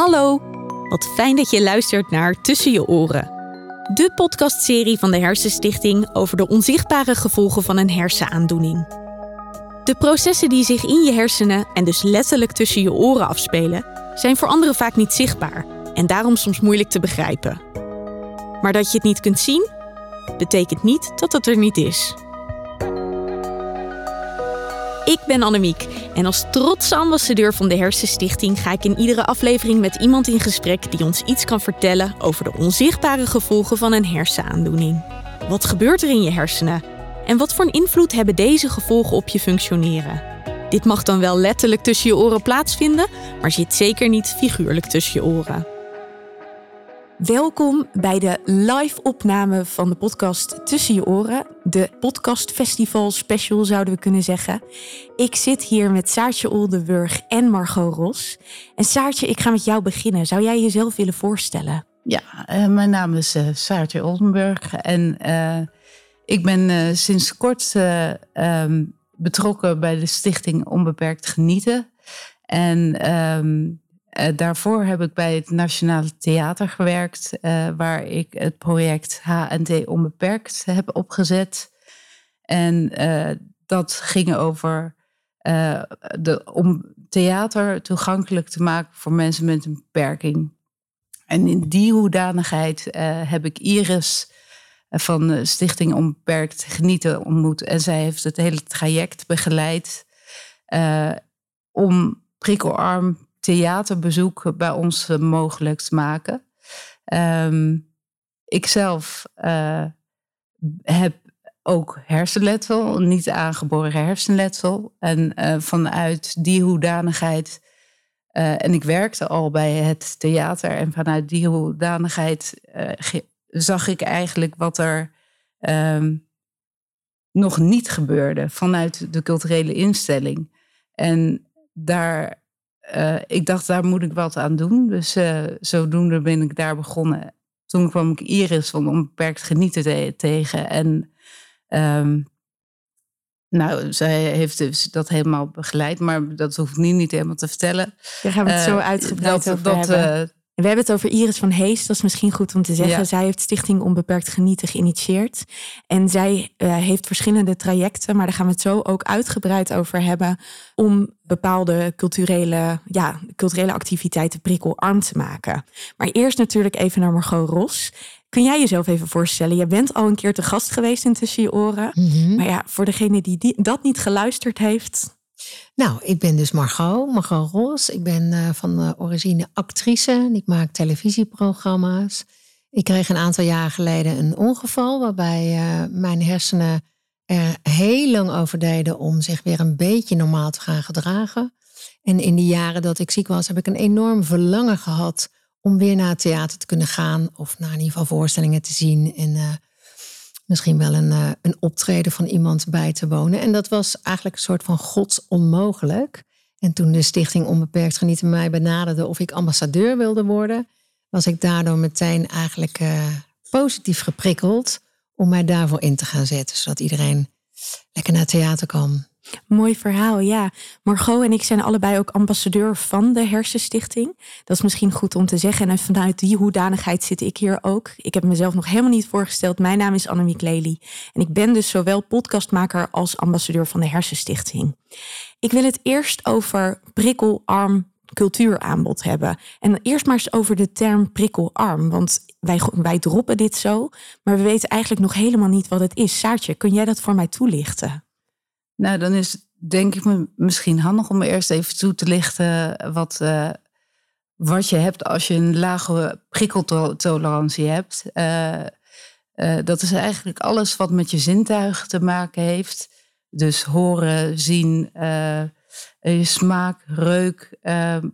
Hallo, wat fijn dat je luistert naar Tussen je oren. De podcastserie van de Hersenstichting over de onzichtbare gevolgen van een hersenaandoening. De processen die zich in je hersenen en dus letterlijk tussen je oren afspelen, zijn voor anderen vaak niet zichtbaar en daarom soms moeilijk te begrijpen. Maar dat je het niet kunt zien, betekent niet dat het er niet is. Ik ben Annemiek en als trotse ambassadeur van de Hersenstichting ga ik in iedere aflevering met iemand in gesprek die ons iets kan vertellen over de onzichtbare gevolgen van een hersenaandoening. Wat gebeurt er in je hersenen? En wat voor een invloed hebben deze gevolgen op je functioneren? Dit mag dan wel letterlijk tussen je oren plaatsvinden, maar zit zeker niet figuurlijk tussen je oren. Welkom bij de live opname van de podcast Tussen je oren. De podcast festival special zouden we kunnen zeggen. Ik zit hier met Saartje Oldenburg en Margot Ros. En Saartje, ik ga met jou beginnen. Zou jij jezelf willen voorstellen? Ja, uh, mijn naam is uh, Saartje Oldenburg en uh, ik ben sinds kort um, betrokken bij de stichting Onbeperkt Genieten. En um, uh, daarvoor heb ik bij het Nationale Theater gewerkt, uh, waar ik het project HNT Onbeperkt heb opgezet. En uh, dat ging over de, om theater toegankelijk te maken voor mensen met een beperking. En in die hoedanigheid heb ik Iris van de Stichting Onbeperkt Genieten ontmoet. En zij heeft het hele traject begeleid om prikkelarm theaterbezoek bij ons eh, mogelijk te maken. Um, ik zelf uh, heb ook hersenletsel, niet aangeboren hersenletsel. En uh, vanuit die hoedanigheid, uh, en ik werkte al bij het theater, en vanuit die hoedanigheid zag ik eigenlijk wat er um, nog niet gebeurde vanuit de culturele instelling. En daar uh, ik dacht, daar moet ik wat aan doen. Dus uh, zodoende ben ik daar begonnen. Toen kwam ik Iris van Onbeperkt Genieten te tegen. En um, nou, zij heeft dus dat helemaal begeleid. Maar dat hoef ik nu niet helemaal te vertellen. Daar gaan we het uh, zo uitgebreid dat, over dat, hebben we hebben het over Iris van Hees, dat is misschien goed om te zeggen. Zij heeft Stichting Onbeperkt Genieten geïnitieerd. En zij uh, heeft verschillende trajecten, maar daar gaan we het zo ook uitgebreid over hebben. Om bepaalde culturele, ja, culturele activiteiten prikkelarm te maken. Maar eerst natuurlijk even naar Margot Ros. Kun jij jezelf even voorstellen? Je bent al een keer te gast geweest in Tussen je Oren. Mm -hmm. Maar ja, voor degene die, die dat niet geluisterd heeft, nou, ik ben dus Margot, Margot Ros. Ik ben uh, van origine actrice. Ik maak televisieprogramma's. Ik kreeg een aantal jaar geleden een ongeval waarbij uh, mijn hersenen er heel lang over deden om zich weer een beetje normaal te gaan gedragen. En in die jaren dat ik ziek was, heb ik een enorm verlangen gehad om weer naar theater te kunnen gaan. Of naar in ieder geval voorstellingen te zien. En uh, misschien wel een, uh, een optreden van iemand bij te wonen. En dat was eigenlijk een soort van gods onmogelijk. En toen de Stichting Onbeperkt Genieten mij benaderde of ik ambassadeur wilde worden, was ik daardoor meteen eigenlijk uh, positief geprikkeld om mij daarvoor in te gaan zetten, zodat iedereen lekker naar theater kan. Mooi verhaal, ja. Margot en ik zijn allebei ook ambassadeur van de Hersenstichting. Dat is misschien goed om te zeggen. En vanuit die hoedanigheid zit ik hier ook. Ik heb mezelf nog helemaal niet voorgesteld. Mijn naam is Annemiek Lely. En ik ben dus zowel podcastmaker als ambassadeur van de Hersenstichting. Ik wil het eerst over prikkelarm cultuuraanbod hebben. En eerst maar eens over de term prikkelarm. Want wij, wij droppen dit zo, maar we weten eigenlijk nog helemaal niet wat het is. Saartje, kun jij dat voor mij toelichten? Nou, dan is denk ik me misschien handig om eerst even toe te lichten wat, uh, wat je hebt als je een lage prikkeltolerantie hebt. Uh, uh, dat is eigenlijk alles wat met je zintuigen te maken heeft. Dus horen, zien, je smaak, reuk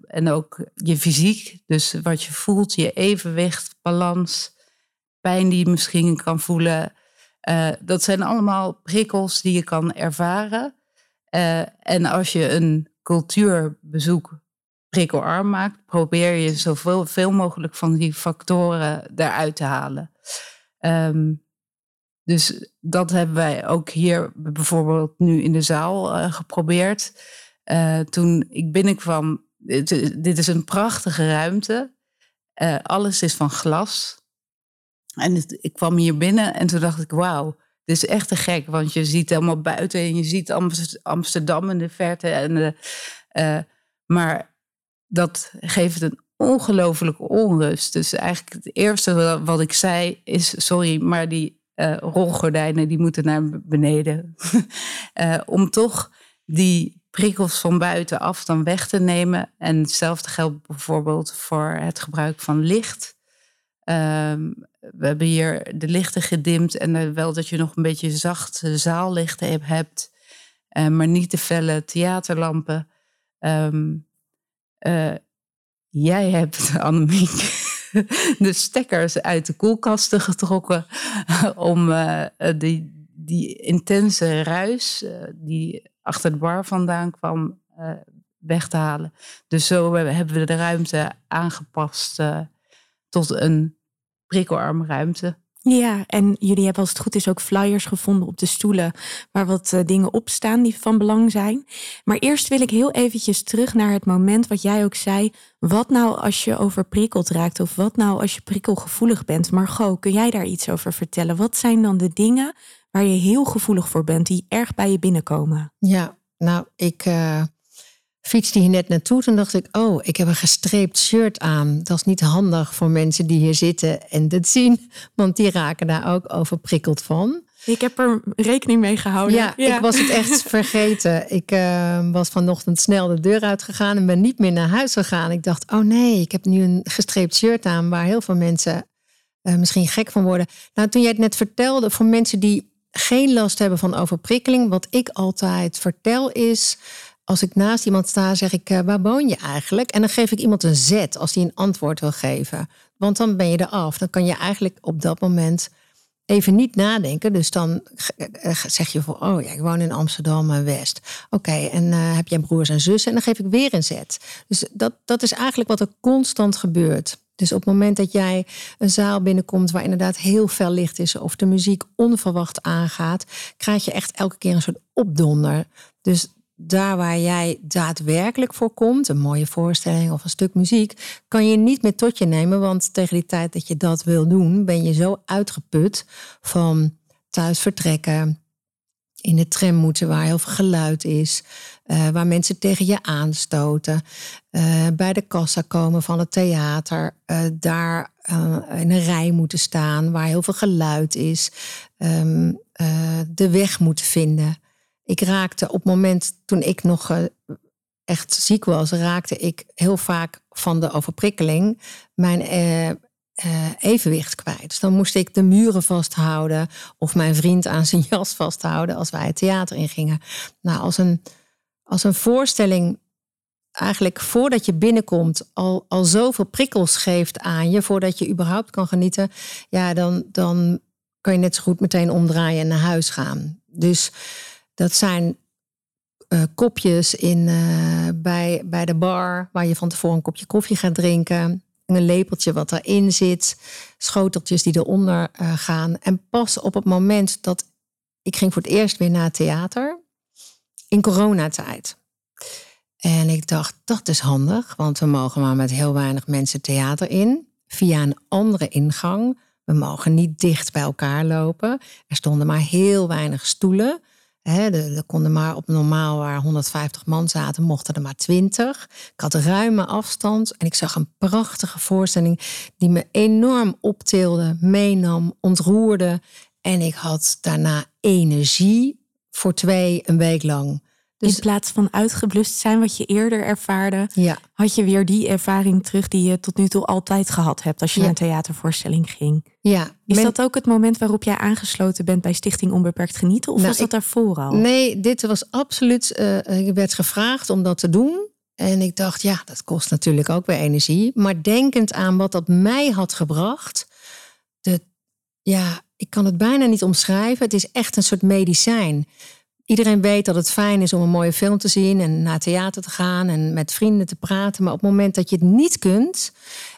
en ook je fysiek. Dus wat je voelt, je evenwicht, balans, pijn die je misschien kan voelen. Uh, dat zijn allemaal prikkels die je kan ervaren. Uh, en als je een cultuurbezoek prikkelarm maakt, probeer je zoveel veel mogelijk van die factoren eruit te halen. Um, dus dat hebben wij ook hier bijvoorbeeld nu in de zaal uh, geprobeerd. toen ik binnenkwam, dit, is een prachtige ruimte. Eh, alles is van glas. En ik kwam hier binnen en toen dacht ik, wauw, dit is echt te gek. Want je ziet helemaal buiten en je ziet Amsterdam in de verte. En, uh, maar dat geeft een ongelofelijke onrust. Dus eigenlijk het eerste wat ik zei is, sorry, maar die uh, rolgordijnen die moeten naar beneden. uh, om toch die prikkels van buitenaf dan weg te nemen. En hetzelfde geldt bijvoorbeeld voor het gebruik van licht. Um, we hebben hier de lichten gedimd en wel dat je nog een beetje zachte zaallichten hebt, uh, maar niet te felle theaterlampen. Um, jij hebt, Annemiek, de stekkers uit de koelkasten getrokken om die, die intense ruis die achter de bar vandaan kwam weg te halen. Dus zo hebben we de ruimte aangepast tot een prikkelarme ruimte. Ja, en jullie hebben als het goed is ook flyers gevonden op de stoelen waar wat uh, dingen op staan die van belang zijn. Maar eerst wil ik heel eventjes terug naar het moment wat jij ook zei. Wat nou als je overprikkeld raakt of wat nou als je prikkelgevoelig bent? Margot, kun jij daar iets over vertellen? Wat zijn dan de dingen waar je heel gevoelig voor bent, die erg bij je binnenkomen? Ja, nou, ik, uh, fietste hier net naartoe. Toen dacht ik, oh, ik heb een gestreept shirt aan. Dat is niet handig voor mensen die hier zitten en dit zien. Want die raken daar ook overprikkeld van. Ik heb er rekening mee gehouden. Ja, ik was het echt vergeten. Ik uh, was vanochtend snel de deur uitgegaan en ben niet meer naar huis gegaan. Ik dacht, oh nee, ik heb nu een gestreept shirt aan waar heel veel mensen uh, misschien gek van worden. Nou, toen jij het net vertelde, voor mensen die geen last hebben van overprikkeling, wat ik altijd vertel is als ik naast iemand sta, zeg ik, uh, waar woon je eigenlijk? En dan geef ik iemand een zet als die een antwoord wil geven. Want dan ben je er af. Dan kan je eigenlijk op dat moment even niet nadenken. Dus dan eh, zeg je van, oh ja, ik woon in Amsterdam-West. Oké, en heb jij broers en zussen? En dan geef ik weer een zet. Dus dat, dat is eigenlijk wat er constant gebeurt. Dus op het moment dat jij een zaal binnenkomt waar inderdaad heel veel licht is, of de muziek onverwacht aangaat, krijg je echt elke keer een soort opdonder. Dus daar waar jij daadwerkelijk voor komt, een mooie voorstelling of een stuk muziek, kan je niet meer tot je nemen. Want tegen die tijd dat je dat wil doen, ben je zo uitgeput van thuis vertrekken, in de tram moeten waar heel veel geluid is, uh, waar mensen tegen je aanstoten, uh, bij de kassa komen van het theater, uh, daar in een rij moeten staan waar heel veel geluid is, um, de weg moeten vinden. Ik raakte op het moment toen ik nog eh, echt ziek was, raakte ik heel vaak van de overprikkeling mijn uh, uh, evenwicht kwijt. Dus dan moest ik de muren vasthouden of mijn vriend aan zijn jas vasthouden als wij het theater ingingen. Nou, als een, als een voorstelling eigenlijk voordat je binnenkomt al, al zoveel prikkels geeft aan je, voordat je überhaupt kan genieten, ja, dan, dan kan je net zo goed meteen omdraaien en naar huis gaan. Dus dat zijn uh, kopjes in, uh, bij, bij de bar, waar je van tevoren een kopje koffie gaat drinken. Een lepeltje wat erin zit, schoteltjes die eronder uh, gaan. En pas op het moment dat ik ging voor het eerst weer naar het theater, in coronatijd. En ik dacht, dat is handig, want we mogen maar met heel weinig mensen theater in. Via een andere ingang. We mogen niet dicht bij elkaar lopen. Er stonden maar heel weinig stoelen. He, er konden maar op normaal waar 150 man zaten, mochten er maar 20. Ik had ruime afstand en ik zag een prachtige voorstelling die me enorm optilde, meenam, ontroerde. En ik had daarna energie voor twee, een week lang. Dus, in plaats van uitgeblust zijn wat je eerder ervaarde, ja. had je weer die ervaring terug die je tot nu toe altijd gehad hebt als je naar een theatervoorstelling ging. Ja. Is dat ook het moment waarop jij aangesloten bent bij Stichting Onbeperkt Genieten? Of nou, was dat daarvoor al? Nee, dit was absoluut. Uh, je werd gevraagd om dat te doen. En ik dacht, ja, dat kost natuurlijk ook weer energie. Maar denkend aan wat dat mij had gebracht, de, ja, ik kan het bijna niet omschrijven. Het is echt een soort medicijn iedereen weet dat het fijn is om een mooie film te zien en naar theater te gaan en met vrienden te praten. Maar op het moment dat je het niet kunt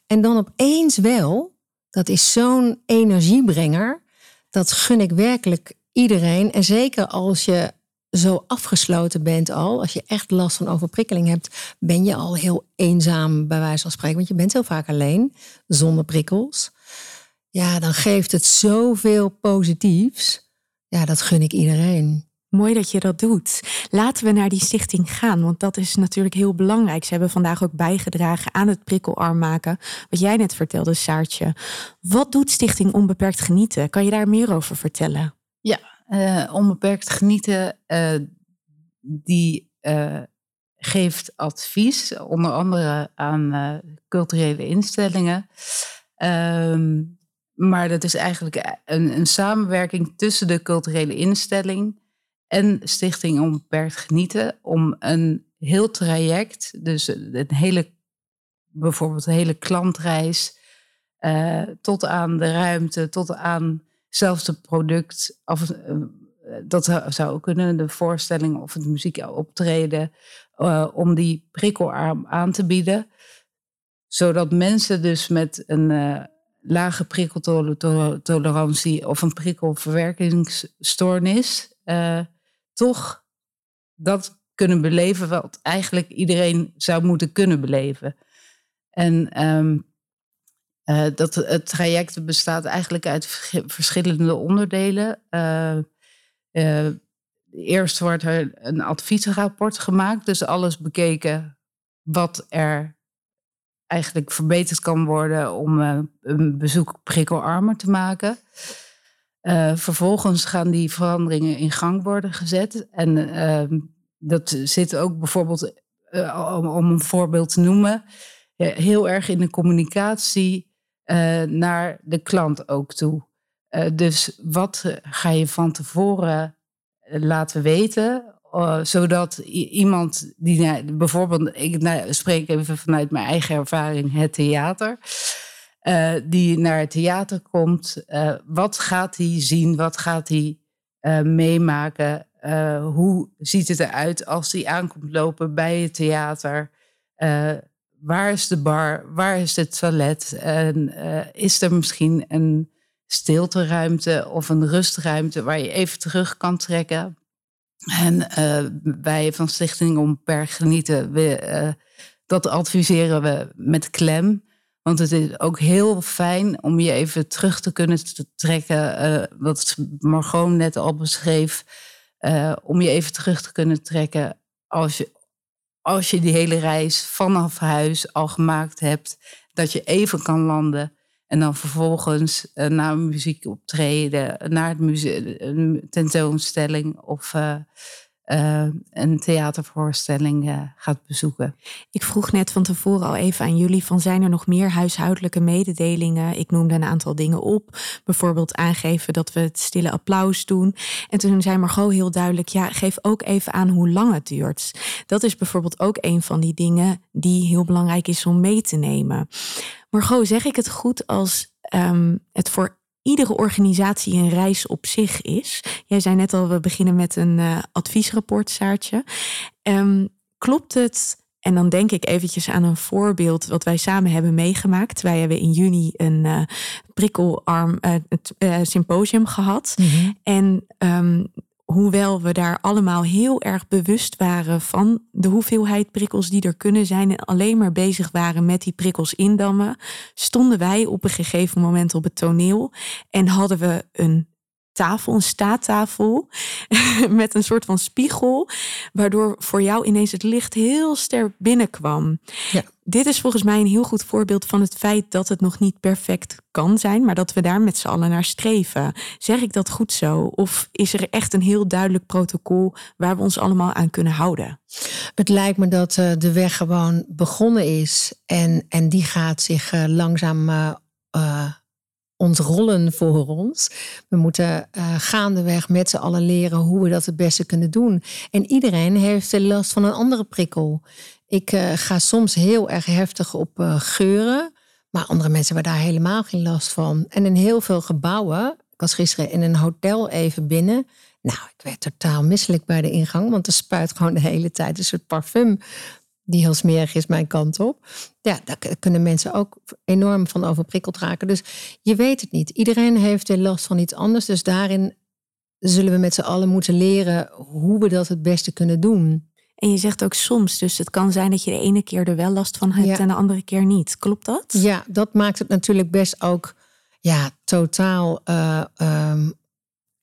en dan opeens wel, dat is zo'n energiebrenger. Dat gun ik werkelijk iedereen. En zeker als je zo afgesloten bent al, als je echt last van overprikkeling hebt, ben je al heel eenzaam bij wijze van spreken. Want je bent heel vaak alleen, zonder prikkels. Ja, dan geeft het zoveel positiefs. Ja, dat gun ik iedereen. Mooi dat je dat doet. Laten we naar die stichting gaan, want dat is natuurlijk heel belangrijk. Ze hebben vandaag ook bijgedragen aan het prikkelarm maken. Wat jij net vertelde, Saartje. Wat doet Stichting Onbeperkt Genieten? Kan je daar meer over vertellen? Ja, uh, Onbeperkt Genieten, uh, die uh, geeft advies, onder andere aan culturele instellingen. Ehm, maar dat is eigenlijk een, een samenwerking tussen de culturele instelling en Stichting Onbeperkt Genieten om een heel traject, dus een hele, bijvoorbeeld een hele klantreis, uh, tot aan de ruimte, tot aan zelfs product, of, uh, dat zou kunnen, de voorstelling of het muziek optreden, uh, om die prikkelarm aan te bieden. Zodat mensen dus met een lage prikkeltolerantie of een prikkelverwerkingsstoornis toch dat kunnen beleven wat eigenlijk iedereen zou moeten kunnen beleven. En um, uh, dat het traject bestaat eigenlijk uit verschillende onderdelen. Uh, uh, eerst wordt er een adviesrapport gemaakt, dus alles bekeken wat er eigenlijk verbeterd kan worden om een bezoek prikkelarmer te maken. Uh, vervolgens gaan die veranderingen in gang worden gezet. En uh, dat zit ook bijvoorbeeld, uh, om, om, een voorbeeld te noemen, heel erg in de communicatie naar de klant ook toe. dus wat ga je van tevoren laten weten, zodat iemand die bijvoorbeeld, ik nou, spreek even vanuit mijn eigen ervaring, het theater. Uh, die naar het theater komt. Uh, wat gaat hij zien? Wat gaat hij uh, meemaken? hoe ziet het eruit als hij aankomt lopen bij het theater? waar is de bar? Waar is het toilet? En is er misschien een stilteruimte of een rustruimte waar je even terug kan trekken? En wij van Stichting Om Per Genieten, we, dat adviseren we met klem. Want het is ook heel fijn om je even terug te kunnen trekken. Uh, wat Margot net al beschreef. Uh, om je even terug te kunnen trekken als je, als je die hele reis vanaf huis al gemaakt hebt. Dat je even kan landen. En dan vervolgens uh, naar een muziekoptreden, naar het tentoonstelling of een theatervoorstelling uh, gaat bezoeken. Ik vroeg net van tevoren al even aan jullie van zijn er nog meer huishoudelijke mededelingen? Ik noemde een aantal dingen op. Bijvoorbeeld aangeven dat we het stille applaus doen. En toen zei Margot heel duidelijk, ja, geef ook even aan hoe lang het duurt. Dat is bijvoorbeeld ook een van die dingen die heel belangrijk is om mee te nemen. Margot, zeg ik het goed als um, het voor iedere organisatie een reis op zich is. Jij zei net al, we beginnen met een uh, adviesrapport, Saartje. Um, klopt het? En dan denk ik eventjes aan een voorbeeld wat wij samen hebben meegemaakt. Wij hebben in juni een uh, prikkelarm uh, symposium gehad. Mm -hmm. En um, hoewel we daar allemaal heel erg bewust waren van de hoeveelheid prikkels die er kunnen zijn en alleen maar bezig waren met die prikkels indammen, stonden wij op een gegeven moment op het toneel en hadden we een tafel, een staattafel, met een soort van spiegel, waardoor voor jou ineens het licht heel sterk binnenkwam. Ja. Dit is volgens mij een heel goed voorbeeld van het feit dat het nog niet perfect kan zijn, maar dat we daar met z'n allen naar streven. Zeg ik dat goed zo? Of is er echt een heel duidelijk protocol waar we ons allemaal aan kunnen houden? Het lijkt me dat uh, de weg gewoon begonnen is en, en die gaat zich uh, langzaam uh, ontrollen voor ons. We moeten uh, gaandeweg met z'n allen leren hoe we dat het beste kunnen doen. En iedereen heeft last van een andere prikkel. Ik uh, ga soms heel erg heftig op uh, geuren, maar andere mensen hebben daar helemaal geen last van. En in heel veel gebouwen, ik was gisteren in een hotel even binnen. Nou, ik werd totaal misselijk bij de ingang, want er spuit gewoon de hele tijd een soort parfum die heel smerig is mijn kant op. Ja, daar kunnen mensen ook enorm van overprikkeld raken. Dus je weet het niet. Iedereen heeft de last van iets anders. Dus daarin zullen we met z'n allen moeten leren hoe we dat het beste kunnen doen. En je zegt ook soms, dus het kan zijn dat je de ene keer er wel last van hebt en de andere keer niet. Klopt dat? Ja, dat maakt het natuurlijk best ook ja, totaal uh,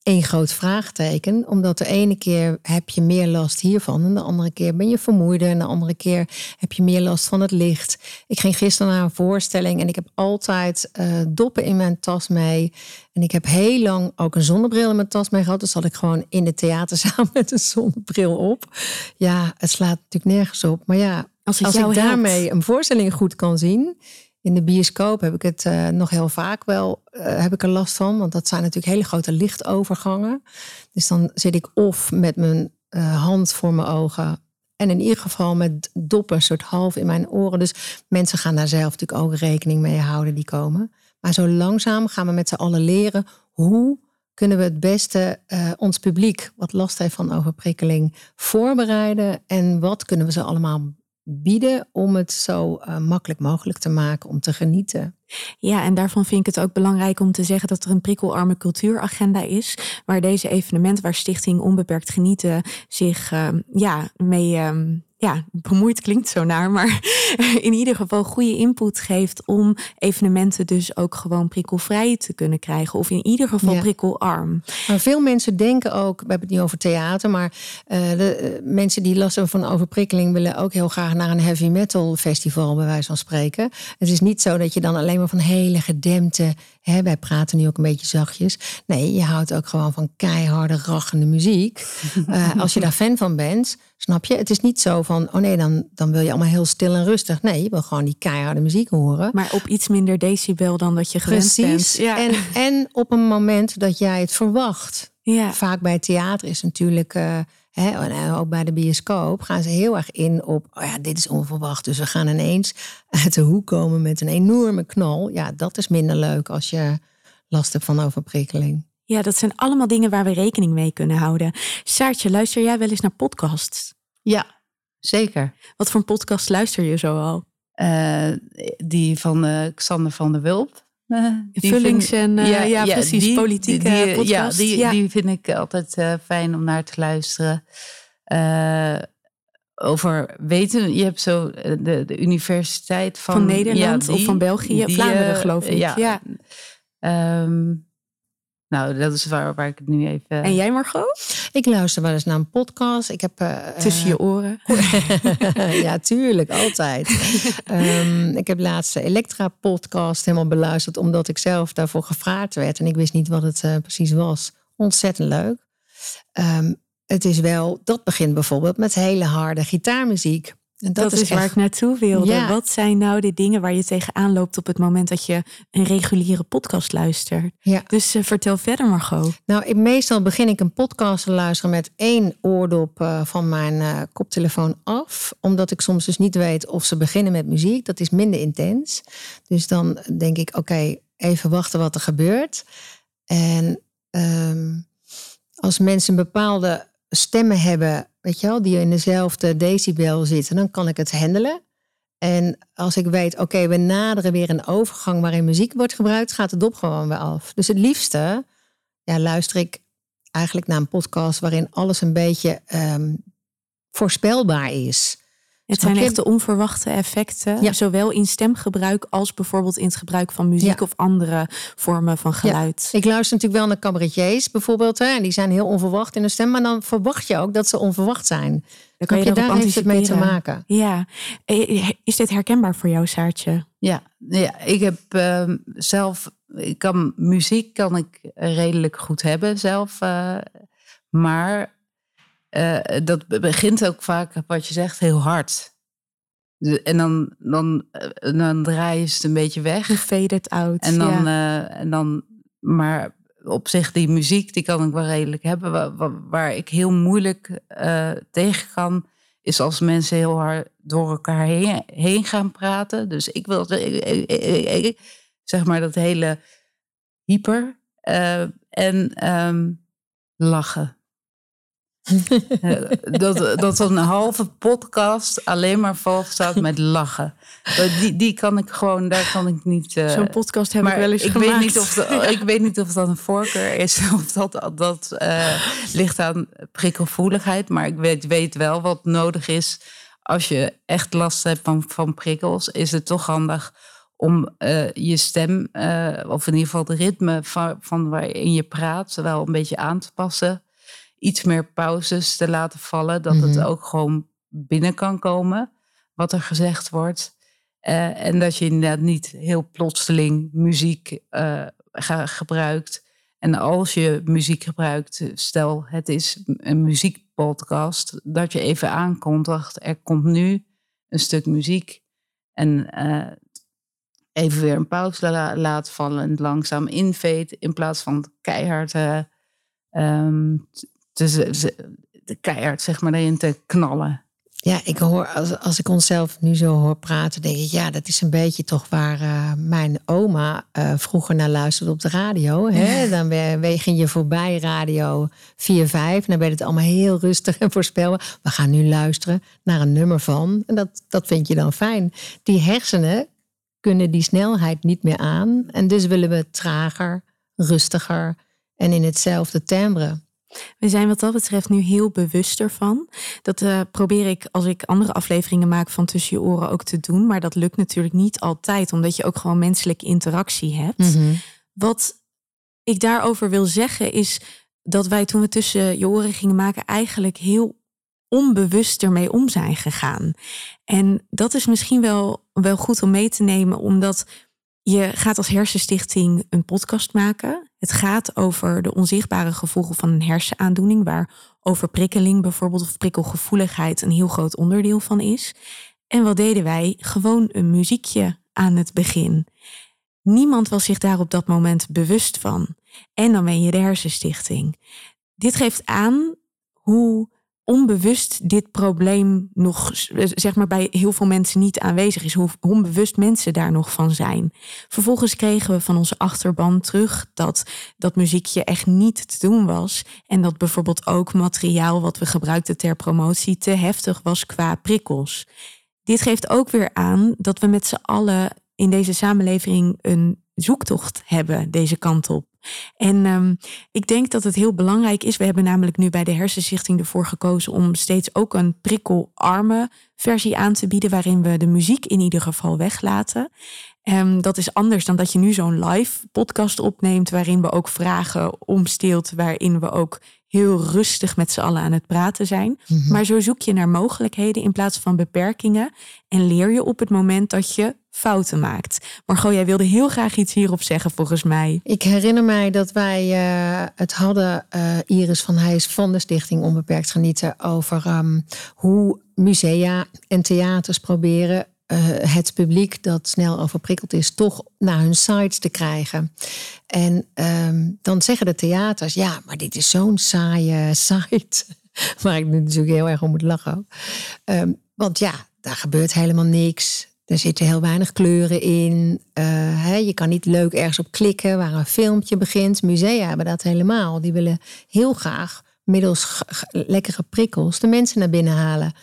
één groot vraagteken. Omdat de ene keer heb je meer last hiervan. En de andere keer ben je vermoeider. En de andere keer heb je meer last van het licht. Ik ging gisteren naar een voorstelling en ik heb altijd uh, doppen in mijn tas mee. En ik heb heel lang ook een zonnebril in mijn tas mee gehad. Dus zat ik gewoon in de theaterzaal met een zonnebril op. Ja, het slaat natuurlijk nergens op. Maar ja, als, als ik daarmee een voorstelling goed kan zien in de bioscoop heb ik het uh, nog heel vaak wel uh, heb ik er last van. Want dat zijn natuurlijk hele grote lichtovergangen. Dus dan zit ik of met mijn uh, hand voor mijn ogen. En in ieder geval met doppen, soort half in mijn oren. Dus mensen gaan daar zelf natuurlijk ook rekening mee houden die komen. Maar zo langzaam gaan we met z'n allen leren hoe kunnen we het beste ons publiek, wat last heeft van overprikkeling, voorbereiden. En wat kunnen we ze allemaal bieden om het zo uh, makkelijk mogelijk te maken om te genieten. Ja, en daarvan vind ik het ook belangrijk om te zeggen dat er een prikkelarme cultuuragenda is, waar deze evenementen, waar Stichting Onbeperkt Genieten zich uh, ja, mee um, ja, bemoeid klinkt zo naar, maar in ieder geval goede input geeft om evenementen dus ook gewoon prikkelvrij te kunnen krijgen. Of in ieder geval prikkelarm. Maar veel mensen denken ook, we hebben het niet over theater, maar uh, de uh, mensen die last hebben van overprikkeling willen ook heel graag naar een heavy metal festival, bij wijze van spreken. Het is niet zo dat je dan alleen maar van hele gedempte, hè, wij praten nu ook een beetje zachtjes. Nee, je houdt ook gewoon van keiharde, rachende muziek. uh, als je daar fan van bent, snap je? Het is niet zo van, oh nee, dan, dan wil je allemaal heel stil en rustig. Nee, je wil gewoon die keiharde muziek horen. Maar op iets minder decibel dan dat je gewend Precies. bent. Ja. En, en op een moment dat jij het verwacht. Ja. Vaak bij theater is natuurlijk, uh, hè, ook bij de bioscoop, gaan ze heel erg in op, oh ja, dit is onverwacht. Dus we gaan ineens uit de hoek komen met een enorme knal. Ja, dat is minder leuk als je last hebt van overprikkeling. Ja, dat zijn allemaal dingen waar we rekening mee kunnen houden. Saartje, luister jij wel eens naar podcasts? Ja, zeker. Wat voor een podcast luister je zo al? Uh, die van uh, Xander van der Wulp. Vullings en ja, ja, precies, die, politieke die, podcast. Die, ja. die vind ik altijd fijn om naar te luisteren. over weten, je hebt zo de, de Universiteit van, van Nederland die, of van België, Vlaanderen geloof ik. Ja. Um, nou, dat is waar, waar ik het nu even. En jij, Margot? Ik luister wel eens naar een podcast. Ik heb. Uh, Tussen je oren. ja, tuurlijk, altijd. um, ik heb laatst de Elektra-podcast helemaal beluisterd, omdat ik zelf daarvoor gevraagd werd en ik wist niet wat het uh, precies was. Ontzettend leuk. Um, het is wel, dat begint bijvoorbeeld met hele harde gitaarmuziek. En dat, dat is, is waar ik naartoe wilde. Ja. Wat zijn nou de dingen waar je tegenaan loopt op het moment dat je een reguliere podcast luistert? Ja. Dus uh, vertel verder, Margot. Nou, ik, meestal begin ik een podcast te luisteren met één oordop uh, van mijn uh, koptelefoon af. Omdat ik soms dus niet weet of ze beginnen met muziek. Dat is minder intens. Dus dan denk ik, oké, okay, even wachten wat er gebeurt. En um, als mensen bepaalde stemmen hebben, weet je wel, die in dezelfde decibel zitten, dan kan ik het handelen. En als ik weet, oké, we naderen weer een overgang waarin muziek wordt gebruikt, gaat de dop gewoon weer af. Dus het liefste ja, luister ik eigenlijk naar een podcast waarin alles een beetje um, voorspelbaar is. Het zijn echt de onverwachte effecten, ja. zowel in stemgebruik als bijvoorbeeld in het gebruik van muziek ja. of andere vormen van geluid. Ja. Ik luister natuurlijk wel naar cabaretiers bijvoorbeeld, hè, en die zijn heel onverwacht in de stem, maar dan verwacht je ook dat ze onverwacht zijn. Dan kan je, je daar heeft het mee te maken. Ja, is dit herkenbaar voor jou, Saartje? Ja, ja ik heb uh, zelf, ik kan muziek kan ik redelijk goed hebben zelf, uh, maar uh, dat begint ook vaak, wat je zegt, heel hard. En dan, dan, eh, dan draai je het een beetje weg. Je fade it out. En dan, ja. uh, en dan, maar op zich, die muziek, die kan ik wel redelijk hebben. Waar, waar ik heel moeilijk uh, tegen kan, is als mensen heel hard door elkaar heen, heen gaan praten. Dus ik wil, ik, ik, ik, zeg maar, dat hele hyper. en um, lachen. Eh, dat, dat een halve podcast alleen maar volstaat met lachen. Die, die kan ik gewoon, daar kan ik niet. Uh, Zo'n podcast heb ik wel eens ik gemaakt. Weet niet of de, Ik weet niet of dat een voorkeur is of dat, dat uh, ligt aan prikkelvoeligheid. Maar ik weet, weet wel wat nodig is als je echt last hebt van, van prikkels. Is het toch handig om uh, je stem, of in ieder geval de ritme van, van waarin je praat, wel een beetje aan te passen iets meer pauzes te laten vallen. Dat het mhm. ook gewoon binnen kan komen wat er gezegd wordt. Uh, en dat je inderdaad niet heel plotseling muziek uh, gebruikt. En als je muziek gebruikt, stel het is een muziekpodcast, dat je even aankondigt, er komt nu een stuk muziek. En uh, even weer een pauze la laat vallen en langzaam inveet in plaats van keihard um, dus de keihard zeg maar erin te knallen. Ja, ik hoor, als, als ik onszelf nu zo hoor praten, denk ik, ja, dat is een beetje toch waar uh, mijn oma uh, vroeger naar luisterde op de radio. Hè? Dan wegen je voorbij radio 4, 5. Dan werd het allemaal heel rustig en voorspelbaar. We gaan nu luisteren naar een nummer van. En dat, dat vind je dan fijn. Die hersenen kunnen die snelheid niet meer aan. En dus willen we trager, rustiger en in hetzelfde timbre. We zijn wat dat betreft nu heel bewust ervan. Dat uh, probeer ik als ik andere afleveringen maak van Tussen je oren ook te doen. Maar dat lukt natuurlijk niet altijd, omdat je ook gewoon menselijke interactie hebt. Mhm. Wat ik daarover wil zeggen is dat wij toen we Tussen je oren gingen maken eigenlijk heel onbewust ermee om zijn gegaan. En dat is misschien wel, wel goed om mee te nemen, omdat je gaat als hersenstichting een podcast maken. Het gaat over de onzichtbare gevolgen van een hersenaandoening, waar overprikkeling bijvoorbeeld of prikkelgevoeligheid een heel groot onderdeel van is. En wat deden wij? Gewoon een muziekje aan het begin. Niemand was zich daar op dat moment bewust van. En dan ben je de hersenstichting. Dit geeft aan hoe onbewust dit probleem nog, zeg maar, bij heel veel mensen niet aanwezig is. Hoe onbewust mensen daar nog van zijn. Vervolgens kregen we van onze achterban terug dat dat muziekje echt niet te doen was. En dat bijvoorbeeld ook materiaal wat we gebruikten ter promotie te heftig was qua prikkels. Dit geeft ook weer aan dat we met z'n allen in deze samenleving een zoektocht hebben deze kant op. En um, ik denk dat het heel belangrijk is. We hebben namelijk nu bij de Hersenstichting ervoor gekozen om steeds ook een prikkelarme versie aan te bieden, waarin we de muziek in ieder geval weglaten. Um, dat is anders dan dat je nu zo'n live podcast opneemt, waarin we ook vragen om stilte, waarin we ook heel rustig met z'n allen aan het praten zijn. Mhm. Maar zo zoek je naar mogelijkheden in plaats van beperkingen. En leer je op het moment dat je fouten maakt. Margot, jij wilde heel graag iets hierop zeggen, volgens mij. Ik herinner mij dat wij uh, het hadden, uh, Iris van Heijs van de Stichting Onbeperkt Genieten, over um, hoe musea en theaters proberen uh, het publiek dat snel overprikkeld is, toch naar hun sites te krijgen. En um, dan zeggen de theaters, ja, maar dit is zo'n saaie site. Waar ik natuurlijk heel erg om moet lachen. Um, want ja, daar gebeurt helemaal niks. Er zitten heel weinig kleuren in. Uh, je kan niet leuk ergens op klikken waar een filmpje begint. Musea hebben dat helemaal. Die willen heel graag middels lekkere prikkels de mensen naar binnen halen.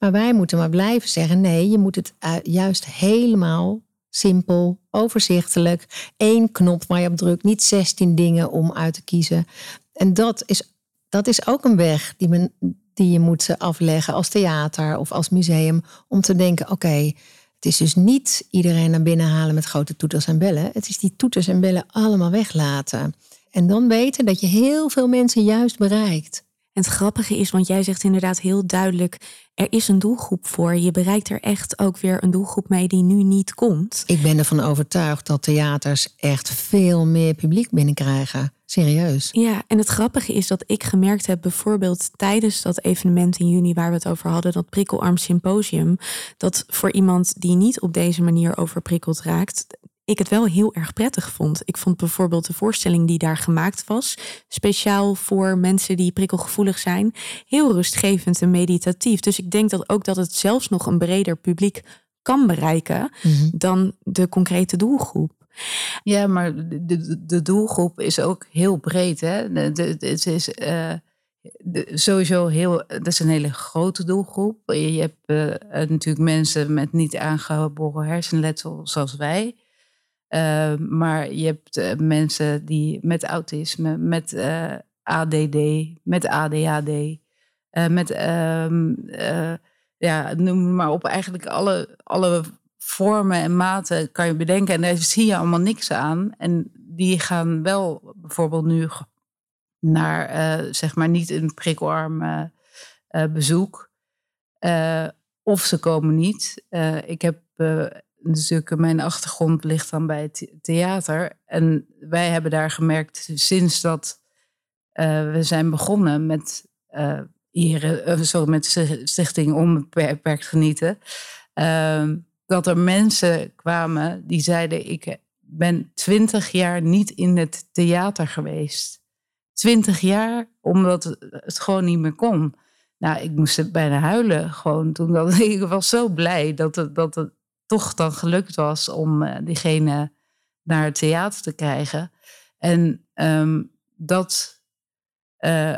Maar wij moeten maar blijven zeggen: nee, je moet het eh, juist helemaal simpel, overzichtelijk. Eén knop waar je op drukt, niet 16 dingen om uit te kiezen. En dat is, dat is ook een weg die, men, die je moet afleggen als theater of als museum. Om te denken: oké, het is dus niet iedereen naar binnen halen met grote toeters en bellen. Het is die toeters en bellen allemaal weglaten. En dan weten dat je heel veel mensen juist bereikt. En het grappige is, want jij zegt inderdaad heel duidelijk: er is een doelgroep voor. Je bereikt er echt ook weer een doelgroep mee die nu niet komt. Ik ben ervan overtuigd dat theaters echt veel meer publiek binnenkrijgen. Serieus. Ja, en het grappige is dat ik gemerkt heb, bijvoorbeeld tijdens dat evenement in juni waar we het over hadden, dat prikkelarm symposium, dat voor iemand die niet op deze manier overprikkeld raakt, ik het wel heel erg prettig vond. Ik vond bijvoorbeeld de voorstelling die daar gemaakt was, speciaal voor mensen die prikkelgevoelig zijn, heel rustgevend en meditatief. Dus ik denk dat ook dat het zelfs nog een breder publiek kan bereiken mhm. dan de concrete doelgroep. Ja, maar de, de doelgroep is ook heel breed. Hè? het is, uh, sowieso heel, dat is een hele grote doelgroep. Je hebt uh, natuurlijk mensen met niet aangeboren hersenletsel zoals wij. Uh, maar je hebt uh, mensen die met autisme, met ADD, met ADHD, met ehm, ja, noem maar op, eigenlijk alle, alle vormen en maten kan je bedenken. En daar zie je allemaal niks aan. En die gaan wel bijvoorbeeld nu naar, uh, zeg maar, niet een prikkelarm uh, bezoek. of ze komen niet. ik heb natuurlijk, mijn achtergrond ligt dan bij het theater. En wij hebben daar gemerkt, sinds dat we zijn begonnen met hier, zo met de Stichting Onbeperkt Genieten. Ehm, dat er mensen kwamen die zeiden: Ik ben twintig jaar niet in het theater geweest. Twintig jaar, omdat het gewoon niet meer kon. Nou, ik moest bijna huilen gewoon toen. Dat, ik was zo blij dat het, dat het toch dan gelukt was om uh, diegene naar het theater te krijgen. En um, dat uh,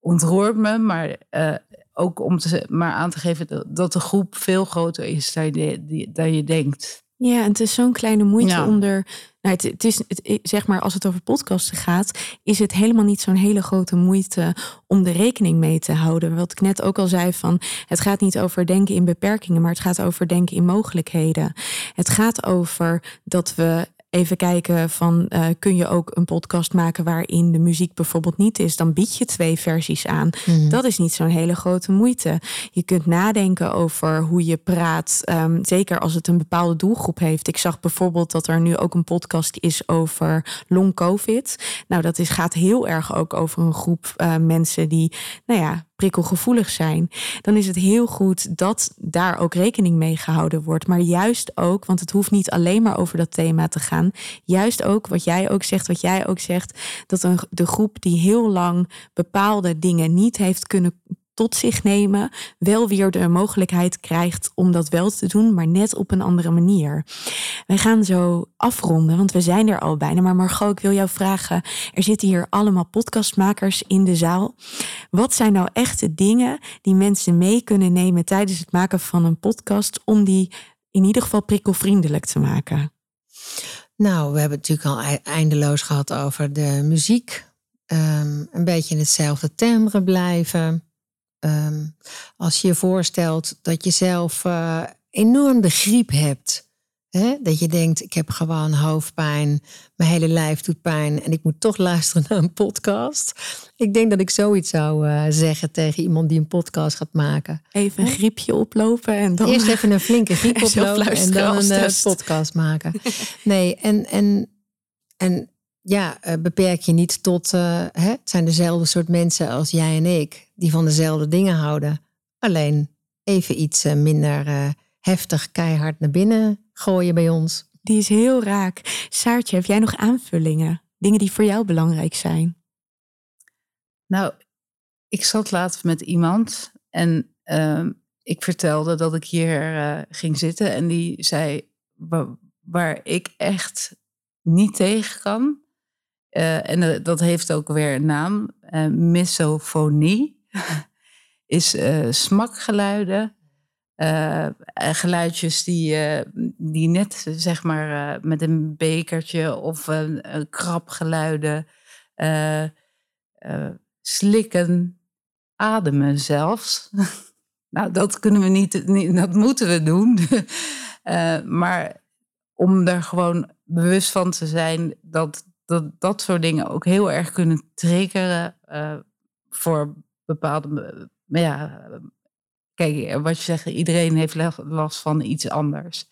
ontroert me, maar uh, ook om te, maar aan te geven dat, de groep veel groter is dan je, dan je denkt. Ja, en het is zo'n kleine moeite ja. om er. Nou, het, het is het, zeg maar, als het over podcasten gaat, is het helemaal niet zo'n hele grote moeite om de rekening mee te houden. Wat ik net ook al zei: van het gaat niet over denken in beperkingen, maar het gaat over denken in mogelijkheden. Het gaat over dat we even kijken van uh, kun je ook een podcast maken waarin de muziek bijvoorbeeld niet is, dan bied je twee versies aan. Mm. Dat is niet zo'n hele grote moeite. Je kunt nadenken over hoe je praat, um, zeker als het een bepaalde doelgroep heeft. Ik zag bijvoorbeeld dat er nu ook een podcast is over long covid. Nou, dat is, gaat heel erg ook over een groep uh, mensen die, nou ja, prikkelgevoelig zijn, dan is het heel goed dat daar ook rekening mee gehouden wordt. Maar juist ook, want het hoeft niet alleen maar over dat thema te gaan. Juist ook wat jij ook zegt, wat jij ook zegt, dat een, de groep die heel lang bepaalde dingen niet heeft kunnen tot zich nemen, wel weer de mogelijkheid krijgt om dat wel te doen, maar net op een andere manier. Wij gaan zo afronden, want we zijn er al bijna. Maar Margot, ik wil jou vragen: er zitten hier allemaal podcastmakers in de zaal. Wat zijn nou echte dingen die mensen mee kunnen nemen tijdens het maken van een podcast om die in ieder geval prikkelvriendelijk te maken? Nou, we hebben het natuurlijk al eindeloos gehad over de muziek. Um, een beetje in hetzelfde timbre blijven. Um, als je je voorstelt dat je zelf uh, enorm de griep hebt. Hè? Dat je denkt, ik heb gewoon hoofdpijn, mijn hele lijf doet pijn en ik moet toch luisteren naar een podcast. Ik denk dat ik zoiets zou uh, zeggen tegen iemand die een podcast gaat maken. Even een griepje oplopen en dan... Eerst even een flinke griep oplopen en dan een uh, podcast maken. Nee, en, en, en ja, uh, beperk je niet tot, uh, hè, het zijn dezelfde soort mensen als jij en ik, die van dezelfde dingen houden. Alleen even iets uh, minder heftig, keihard naar binnen gooien bij ons. Die is heel raak. Saartje, heb jij nog aanvullingen? Dingen die voor jou belangrijk zijn? Nou, ik zat laatst met iemand en ehm, ik vertelde dat ik hier ging zitten en die zei waar, waar ik echt niet tegen kan, uh, en uh, dat heeft ook weer een naam. Uh, is smakgeluiden. geluidjes die, die net zeg maar met een bekertje of een, krabgeluiden. slikken, ademen zelfs. nou, dat kunnen we niet, niet dat moeten we doen. maar om er gewoon bewust van te zijn dat dat dat soort dingen ook heel erg kunnen triggeren uh, voor bepaalde. ja, kijk, wat je zegt, iedereen heeft last van iets anders.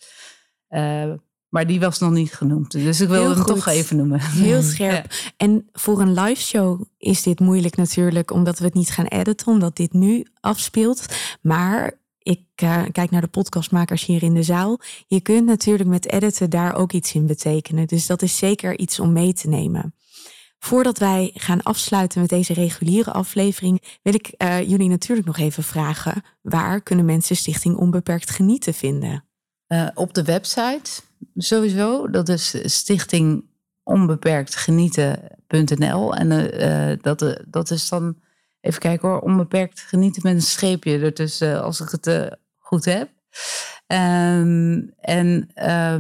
Uh, maar die was nog niet genoemd. Dus ik wil hem toch even noemen. Heel scherp. Ja. En voor een live show is dit moeilijk natuurlijk, omdat we het niet gaan editen, omdat dit nu afspeelt. Maar ik uh, kijk naar de podcastmakers hier in de zaal. Je kunt natuurlijk met editen daar ook iets in betekenen. Dus dat is zeker iets om mee te nemen. Voordat wij gaan afsluiten met deze reguliere aflevering, wil ik uh, jullie natuurlijk nog even vragen: waar kunnen mensen Stichting Onbeperkt Genieten vinden? Uh, op de website sowieso. Dat is stichtingonbeperktgenieten.nl. En dat, dat is dan even kijken hoor, onbeperkt genieten met een streepje ertussen, als ik het goed heb. Ehm, en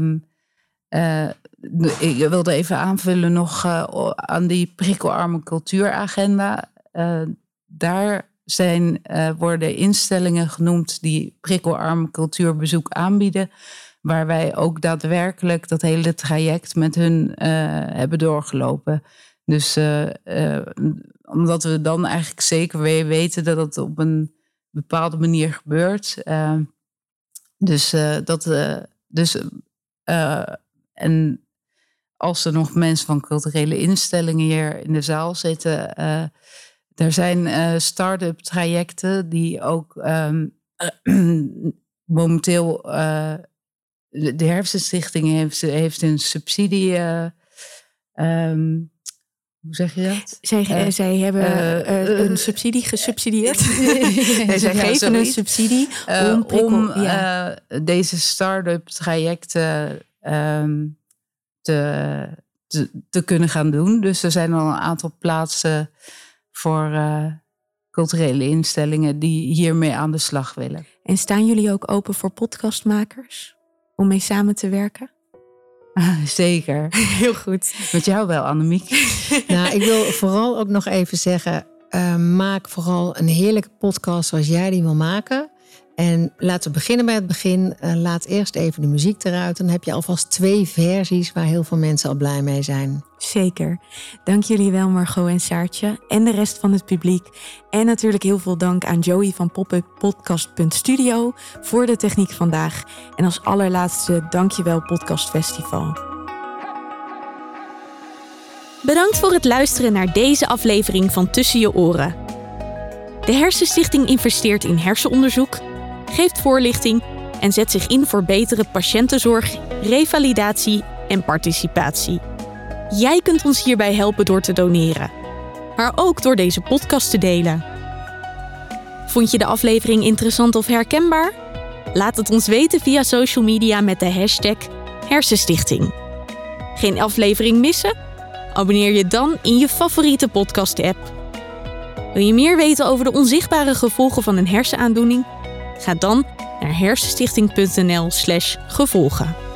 um, ik wilde even aanvullen nog aan die prikkelarme cultuuragenda. daar zijn, worden instellingen genoemd die prikkelarm cultuurbezoek aanbieden waar wij ook daadwerkelijk dat hele traject met hun hebben doorgelopen. Dus uh, uh, omdat we dan eigenlijk zeker weten dat het op een bepaalde manier gebeurt. dus dat, dus, en als er nog mensen van culturele instellingen hier in de zaal zitten, er zijn start-up trajecten die ook um, momenteel de Herfstenstichting heeft, heeft een subsidie. Um, hoe zeg je dat? Zij, uh, zij hebben uh, een subsidie gesubsidieerd. zij ja, geven een subsidie om, om ja. deze start-up trajecten um, te, te, te, kunnen gaan doen. Dus er zijn al een aantal plaatsen voor culturele instellingen die hiermee aan de slag willen. En staan jullie ook open voor podcastmakers? om mee samen te werken? Zeker. Heel goed. Met jou wel, Annemiek. nou, ik wil vooral ook nog even zeggen: uh, maak vooral een heerlijke podcast zoals jij die wil maken. En laten we beginnen bij het begin. Uh, laat eerst even de muziek eruit. Dan heb je alvast twee versies waar heel veel mensen al blij mee zijn. Zeker. Dank jullie wel, Margot en Saartje. En de rest van het publiek. En natuurlijk heel veel dank aan Joey van popuppodcast.studio voor de techniek vandaag. En als allerlaatste, dankjewel Podcast Festival. Bedankt voor het luisteren naar deze aflevering van Tussen je oren. De Hersenstichting investeert in hersenonderzoek geeft voorlichting en zet zich in voor betere patiëntenzorg, revalidatie en participatie. Jij kunt ons hierbij helpen door te doneren, maar ook door deze podcast te delen. Vond je de aflevering interessant of herkenbaar? Laat het ons weten via social media met de hashtag Hersenstichting. Geen aflevering missen? Abonneer je dan in je favoriete podcast-app. Wil je meer weten over de onzichtbare gevolgen van een hersenaandoening? Ga dan naar hersenstichting.nl/gevolgen.